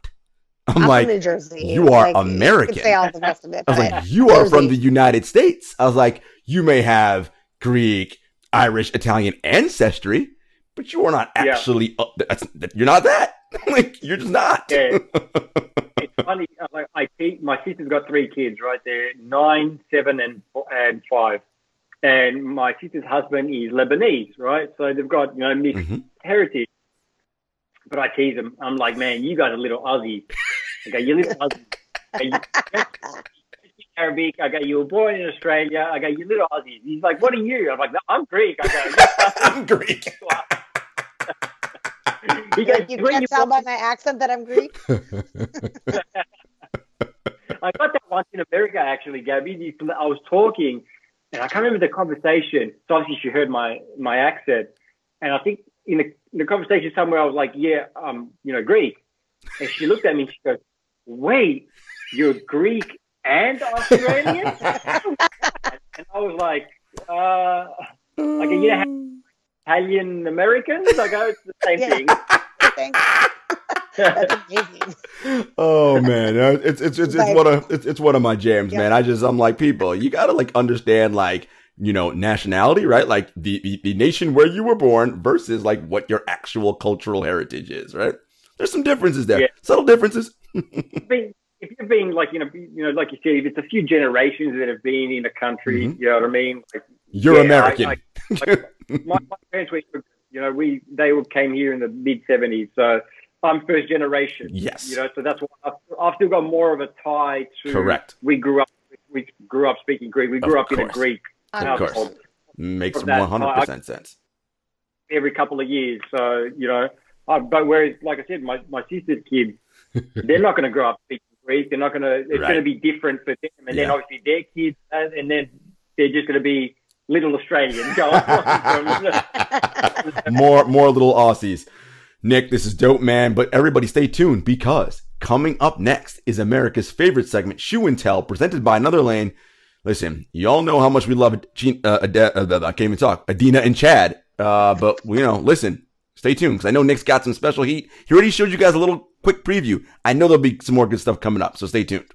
I'm, I'm like, New Jersey. you are Like, You American. could say all the rest of it. I was like, you are from the United States. I was like, you may have Greek, Irish, Italian ancestry, but you are not Yeah. actually. Uh, that's, that, you're not that. like, you're just not. Yeah. it's funny. uh, Like I see, my sister's got three kids, right? They're nine, seven, and and five. And my sister's husband is Lebanese, right? So they've got you know mixed Mhm. heritage. But I tease them. I'm like, man, you guys are little Aussies. I go, you little Aussies. "You- Arabic. I go, you were born in Australia. I go, you little Aussies. He's like, what are you? I'm like, no, I'm Greek. I go, I'm Greek. He You're like, you can't you tell by my accent that I'm Greek. I got that once in America, actually, Gabby. I was talking, and I can't remember the conversation. So obviously, she heard my my accent, and I think in the, in the conversation somewhere, I was like, "Yeah, um, you know, Greek," and she looked at me and she goes, "Wait, you're Greek and Australian?" and I was like, uh, "Like, you know, how Italian Americans?" I go, "It's the same Yeah. thing." Thanks. That's oh man, it's it's it's, it's Like- one of it's, it's one of my jams, Yeah. man. I just I'm like people, you gotta like understand like you know nationality, right? Like the, the the nation where you were born versus like what your actual cultural heritage is, right? There's some differences there, Yeah. subtle differences. if you've been like you know you know like you said if it's a few generations that have been in a country Mhm. you know what I mean like, You're Yeah, I- American. I- my, my parents were you know we they all came here in the mid 70s so I'm first generation Yes. you know so that's why I've, I've still got more of a tie to Correct. we grew up we grew up speaking Greek we grew Of up in a. Greek Of course. Makes 100 percent sense. every couple of years so you know I, but whereas like I said my my sister's kids they're not going to grow up speaking Greek. They're not going to. It's Right. going to be different for them, and then obviously their kids, and then they're just going to be little Australian. from- more more little Aussies. Nick, this is dope, man. But everybody, stay tuned because coming up next is America's favorite segment, Shoe and Tell, presented by Another Lane. Listen, y'all know how much we love Gene, uh, Ade- uh, I can't even talk. Adina and Chad. Uh, but you know, listen, stay tuned because I know Nick's got some special heat. He already showed you guys a little quick preview. I know there'll be some more good stuff coming up, so stay tuned.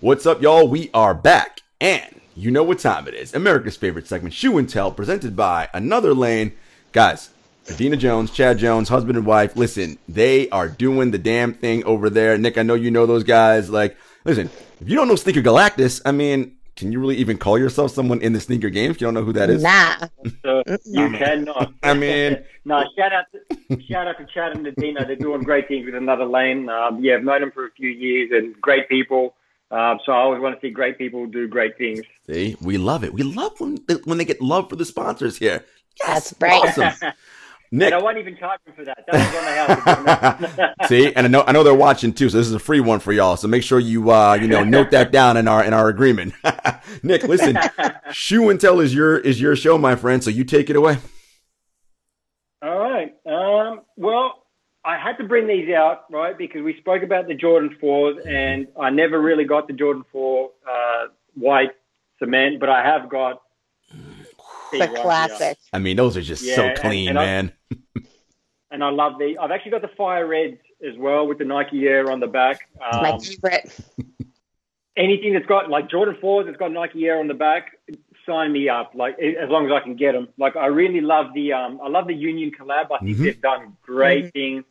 What's up, y'all? We are back, and you know what time it is. America's favorite segment, Shoe and Tell, presented by Another Lane. Guys, Adina Jones, Chad Jones, husband and wife, listen, they are doing the damn thing over there. Nick, I know you know those guys. Like, listen, if you don't know Sneaker Galactus, I mean, can you really even call yourself someone in the sneaker game if you don't know who that is? Nah. so you cannot. I mean, no, shout out, to, shout out to Chad and Adina. They're doing great things with Another Lane. Um, yeah, I've known them for a few years, and great people. Um, so I always want to see great people do great things. see, we love it. We love when when they get love for the sponsors here. That's right. Awesome. Nick, And I won't even charge them for that. That was on the house. see, and I know I know they're watching too, so this is a free one for y'all. So make sure you uh you know note that down in our in our agreement. Nick, listen, shoe and tell is your is your show, my friend. So you take it away. All right. Um, well, I had to bring these out, right, because we spoke about the Jordan 4s, and I never really got the Jordan 4 uh, white cement, but I have got The these here. classic. I mean, those are just Yeah, so clean, and I- man. And I love the. I've actually got the fire reds as well with the Nike Air on the back. My Um, favorite. anything that's got like Jordan 4s that's got Nike Air on the back, sign me up. Like as long as I can get them. Like I really love the um, I love the Union collab. I think Mhm. they've done great things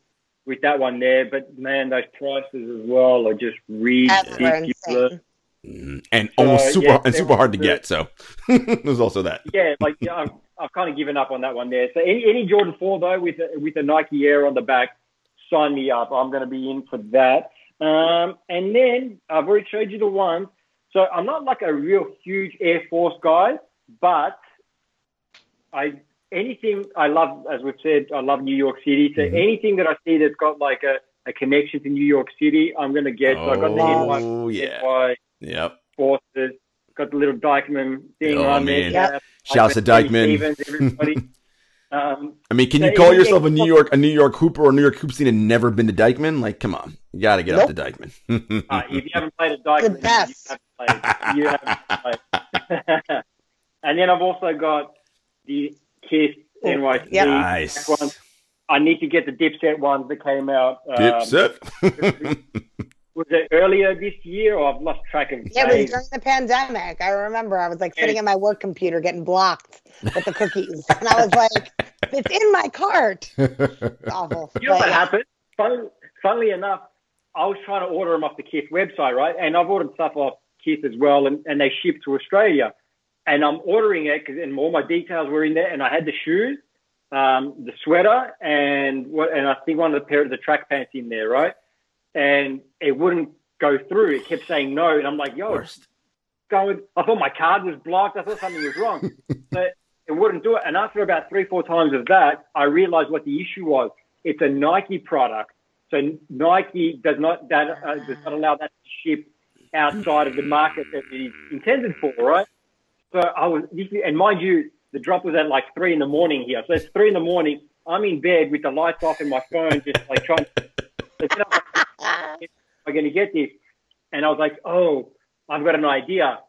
with that one there. But man, those prices as well are just ridiculous. insane. Mm, And almost Uh, super yeah, and super hard to were- get. So there's also that. Yeah, like yeah, I've, I've kind of given up on that one there. So any, any Jordan 4 though with a, with the Nike Air on the back, sign me up. I'm going to be in for that. Um, and then I've already showed you the ones. So I'm not like a real huge Air Force guy, but I anything I love, as we've said, I love New York City. So Mhm. anything that I see that's got like a, a connection to New York City, I'm going to get. So I got the NY, Oh yeah. NY Yep. Forces, got the little Dyckman thing Oh, on man. there. Yeah. Shouts to Dyckman. Stevens, everybody. um, I mean, can you call yourself a New York a New York Hooper or New York Hoops and never been to Dyckman? Like, come on, you got to get up to Dyckman. uh, if you haven't played at Dyckman, you haven't played. You haven't played. and then I've also got the Kith NYC Yep. nice. one. I need to get the Dipset ones that came out. Um, Dipset. Was it earlier this year, or I've lost track of Yeah, it was during the pandemic. I remember I was like sitting at my work computer getting blocked with the cookies. and I was like, it's in my cart. It's awful. You know But what yeah. happened? Fun, funnily enough, I was trying to order them off the Kith website, right? And I've ordered stuff off Kith as well, and, and they ship to Australia. And I'm ordering it because and all my details were in there, and I had the shoes, um, the sweater, and what, and I think one of the pair of the track pants in there, right? And it wouldn't go through. It kept saying no, and I'm like, yo, Worst. going. I thought my card was blocked. I thought something was wrong, but it wouldn't do it. And after about three, four times of that, I realized what the issue was. It's a Nike product, so Nike does not that uh, does not allow that to ship outside of the market that it is intended for, right? So I was, and mind you, the drop was at like three in the morning here. So it's three in the morning. I'm in bed with the lights off and my phone, just like trying. So then I was like, am going to get this? And I was like, oh, I've got an idea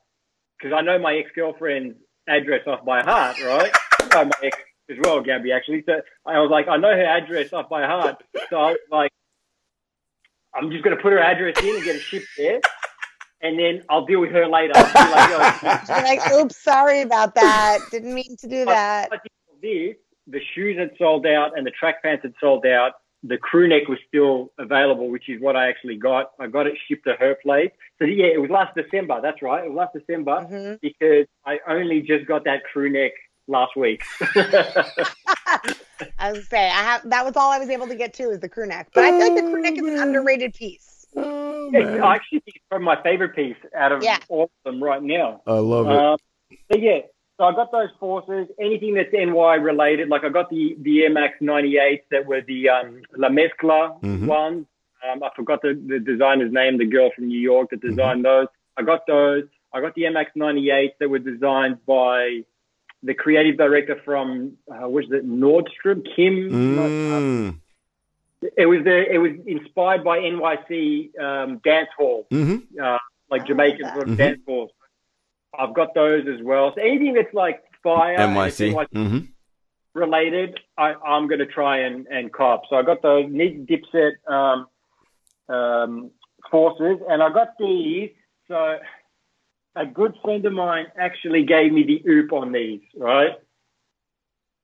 because I know my ex girlfriend's address off by heart, right? I oh, my ex as well, Gabby, actually. So I was like, I know her address off by heart. So I was like, I'm just going to put her address in and get it shipped there. And then I'll deal with her later. Like, "Yo, You're like, oops, sorry about that. Didn't mean to do that. This, the shoes had sold out and the track pants had sold out. The crew neck was still available, which is what I actually got. I got it shipped to her place. So yeah, it was last December. That's right. It was last December Mhm. because I only just got that crew neck last week. I was say I have that was all I was able to get to is the crew neck. But I feel like the crew neck is an underrated piece. It's- I actually think it's probably my favorite piece out of Yeah. all of them right now. I love it. Um, so yeah, so I got those forces. Anything that's NY related, like I got the the Air Max 98s that were the um, La Mezcla Mhm. ones. Um, I forgot the, the designer's name, the girl from New York that designed those. I got those. I got the MX 98s that were designed by the creative director from uh, was it Nordstrom Kim? Mm. It was the it was inspired by NYC um, dance hall hmm uh, like Jamaican sort of Mhm. dance halls. I've got those as well. So anything that's like fire and NYC. it's like hmm related, I, I'm going to try and, and cop. So I got those Nick Dipset um, um, forces, and I got these. So a good friend of mine actually gave me the oop on these, right?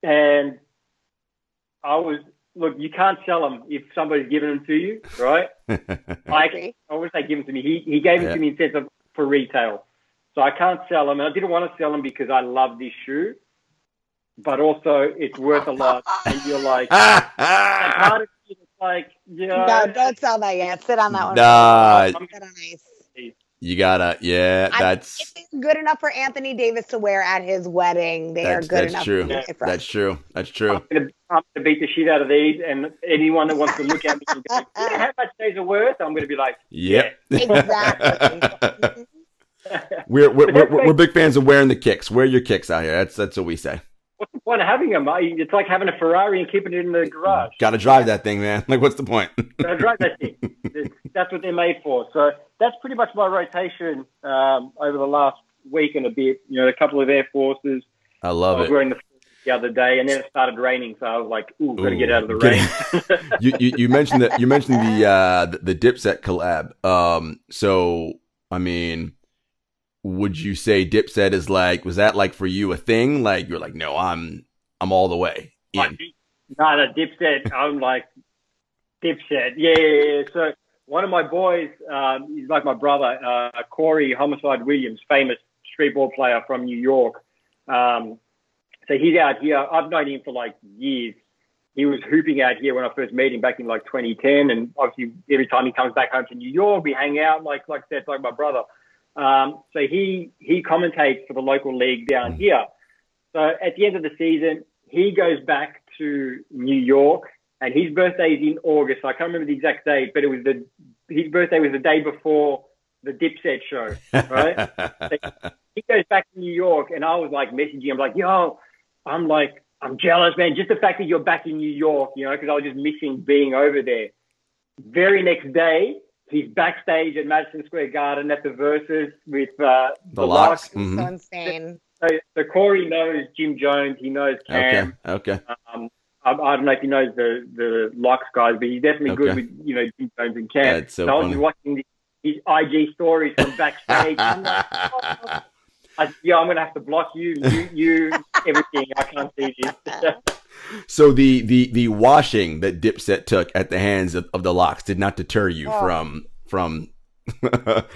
And I was look, you can't sell them if somebody's giving them to you, right? I. I always say give them to me. He, he gave them Yeah. to me in instead of for retail. So I can't sell them. And I didn't want to sell them because I love this shoe, but also it's worth a lot. And you're like, and part of me is like, yeah. No, don't sell that yet. Sit on that one. nah, Sit on ice. you gotta. Yeah, I- that's. If good enough for Anthony Davis to wear at his wedding. They That's, are good enough. that's enough. true. For my friends. That's true. That's true. I'm gonna, I'm gonna beat the shit out of these, and anyone that wants to look at me and go, "You know how much these are worth?" I'm gonna be like, Yep. Exactly. we're, we're, we're, we're big fans of wearing the kicks. Wear your kicks out here. That's that's what we say. "What's the point of having them? It's like having a Ferrari and keeping it in the garage." Got to drive that thing, man. Like, what's the point? I drive that thing. That's what they're made for. So that's pretty much my rotation um, over the last week and a bit. You know, a couple of Air Forces. I I love was it. wearing the the other day, and then it started raining, so I was like, "Ooh, got to Ooh, get out of the rain." you, you you mentioned that you mentioned the uh the, the Dipset collab. Um, so I mean, would you say Dipset is like was that like for you a thing? Like you're like, no, I'm I'm all the way in. No, no, Dipset. I'm like Dipset. Yeah, yeah, yeah. So one of my boys, um, he's like my brother, uh, Corey Homicide Williams, famous street ball player from New York. Um, so he's out here. I've known him for like years. He was hooping out here when I first met him back in like 2010, and obviously every time he comes back home to New York, we hang out. Like like said, like my brother. Um, so he he commentates for the local league down here. So at the end of the season, he goes back to New York, and his birthday is in August. I can't remember the exact date, but it was the his birthday was the day before the Dipset show, right? he goes back to New York, and I was like messaging him, like, yo, I'm like, I'm jealous, man. Just the fact that you're back in New York, you know, because I was just missing being over there. Very next day, he's backstage at Madison Square Garden at the Verzuz with uh, the Lox. so Mhm. insane. So, so Corey knows Jim Jones. He knows Okay. Cam. Okay. Um, I, I don't know if he knows the the Lox guys, but he's definitely good with you know Jim Jones and Cam. That's so I was funny. just watching the, his IG stories from backstage. I'm like, oh. I, yeah, I'm gonna have to block you, you, you, everything. I can't see this. So the the the washing that Dipset took at the hands of, of the Lox did not deter you Oh. from from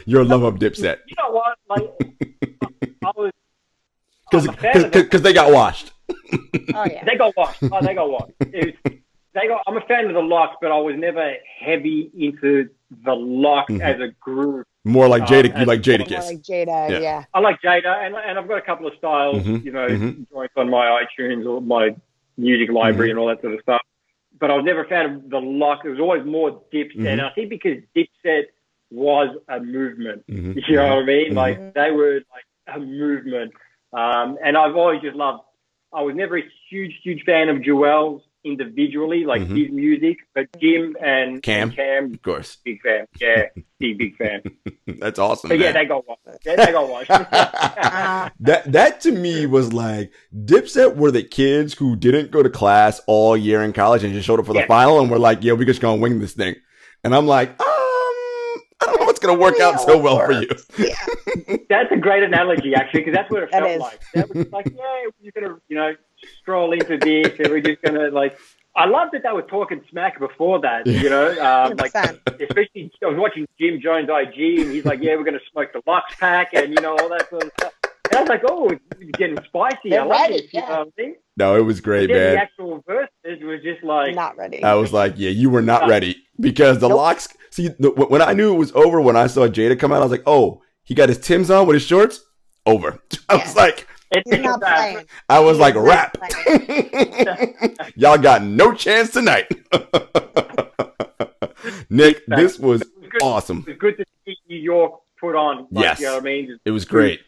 your love of Dipset you know what? Like, I was. I'm a fan of it. because they got washed. Oh yeah. They got washed. Oh, they got washed. Was, they got. I'm a fan of the Lox, but I was never heavy into the Lox Mhm. as a group. More like Um, Jada, you and- like More Jadakiss. like Jada, Yeah. yeah. I like Jada, and and I've got a couple of Styles, Mhm, you know, mhm. joints on my iTunes or my music library Mhm. and all that sort of stuff. But I was never a fan of the Lock. There was always more Dipset, Mhm. and I think because Dipset was a movement. Mhm, You know what I mean? Mhm. Like they were like a movement. Um, and I've always just loved. I was never a huge, huge fan of Juelz individually, like Mhm. his music, but Jim and Cam. and Cam, Of course, big fan. Yeah, big, big fan. that's awesome. But yeah, man. they got one. Yeah, they got one. Uh, that that to me was like Dipset were the kids who didn't go to class all year in college and just showed up for the Yeah. final and were like, "Yeah, we just gonna wing this thing." And I'm like, um, I don't know what's gonna work out so well for you. yeah. That's a great analogy, actually, because that's what it That felt is. like. That was like, yeah, we're gonna, you know, stroll into this, and we're just gonna like. I love that they were talking smack before that. You know, um, like 100%. especially I was watching Jim Jones IG, and he's like, yeah, we're gonna smoke the Lox pack, and you know all that sort of stuff. And I was like, oh, it's getting spicy. They're I like right, it. You know what I mean? No, it was great, But then the man. actual Verzuz was just like, Not ready. I was like, yeah, you were not ready because the Nope. Lox. See, the, when I knew it was over, when I saw Jada come out, I was like, oh, he got his Tim's on with his shorts. Over. I was like, it's He's not playing. I was like, rap. Y'all got no chance tonight. Nick, this was good. awesome. It was good to see New York put on. Like, Yes. You know what I mean? Just It was great.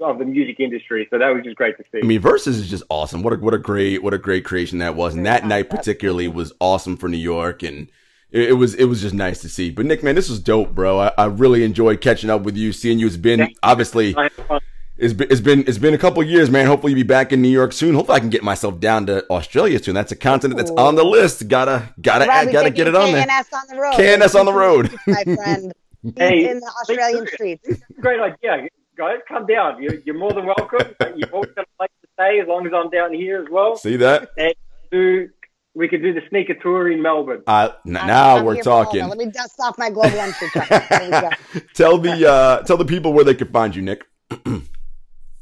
of the music industry. So that was just great to see. I mean, Verzuz is just awesome. What a what a great what a great creation that was. And that night particularly was awesome for New York, and it, it was it was just nice to see. But Nick, man, this was dope, bro. I, I really enjoyed catching up with you, seeing you. It's been obviously I had fun. It's been it's been it's been a couple years, man. Hopefully, you'll be back in New York soon. Hopefully, I can get myself down to Australia soon. That's a continent that's on the list. Gotta gotta Robbie gotta get it on there. KNS on the road. KNS on the road. my friend. Hey, in the Australian streets. Great idea, guys. Come down. You're, you're more than welcome. You've always got a place to stay as long as I'm down here as well. See that? And do we could do the sneaker tour in Melbourne. Uh, n- I'm- now I'm we're here for talking. Let me dust off my global entry card. There we go. tell the uh, tell the people where they can find you, Nick.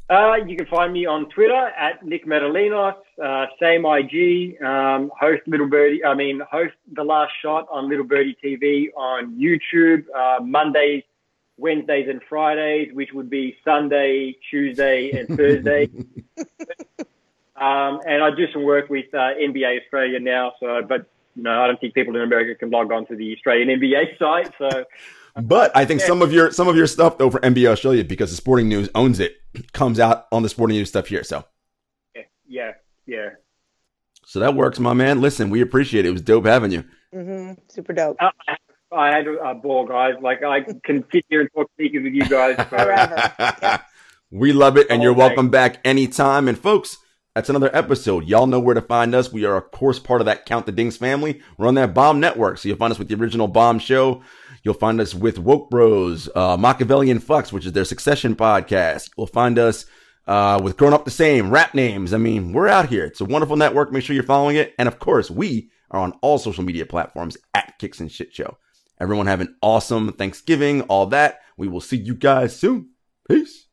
Uh, you can find me on Twitter at Nick Metallinos, uh, same IG, um, host Little Birdie, I mean, host The Last Shot on Little Birdie TV on YouTube, uh, Mondays, Wednesdays and Fridays, which would be Sunday, Tuesday, and Thursday. um, and I do some work with uh, NBA Australia now. So, but you know, I don't think people in America can log on to the Australian NBA site. So, but I think some of your some of your stuff though for NBA Australia because the Sporting News owns it comes out on the Sporting News stuff here. So, yeah, yeah, yeah. So that works, my man. Listen, we appreciate it. It was dope having you. Mm-hmm. Super dope. Uh, I had a ball, guys. Like I can sit here and talk sneakers with you guys forever. Forever. We love it, and All you're day. welcome back anytime. And folks, that's another episode. Y'all know where to find us. We are, of course, part of that Count the Dings family. We're on that Bomb Network, so you'll find us with the original Bomb Show. You'll find us with Woke Bros, uh, Machiavellian Fucks, which is their Succession podcast. You'll find us uh, with Grown Up the Same, rap names. I mean, we're out here. It's a wonderful network. Make sure you're following it. And of course, we are on all social media platforms at Kicks and Shit Show. Everyone have an awesome Thanksgiving, all that. We will see you guys soon. Peace.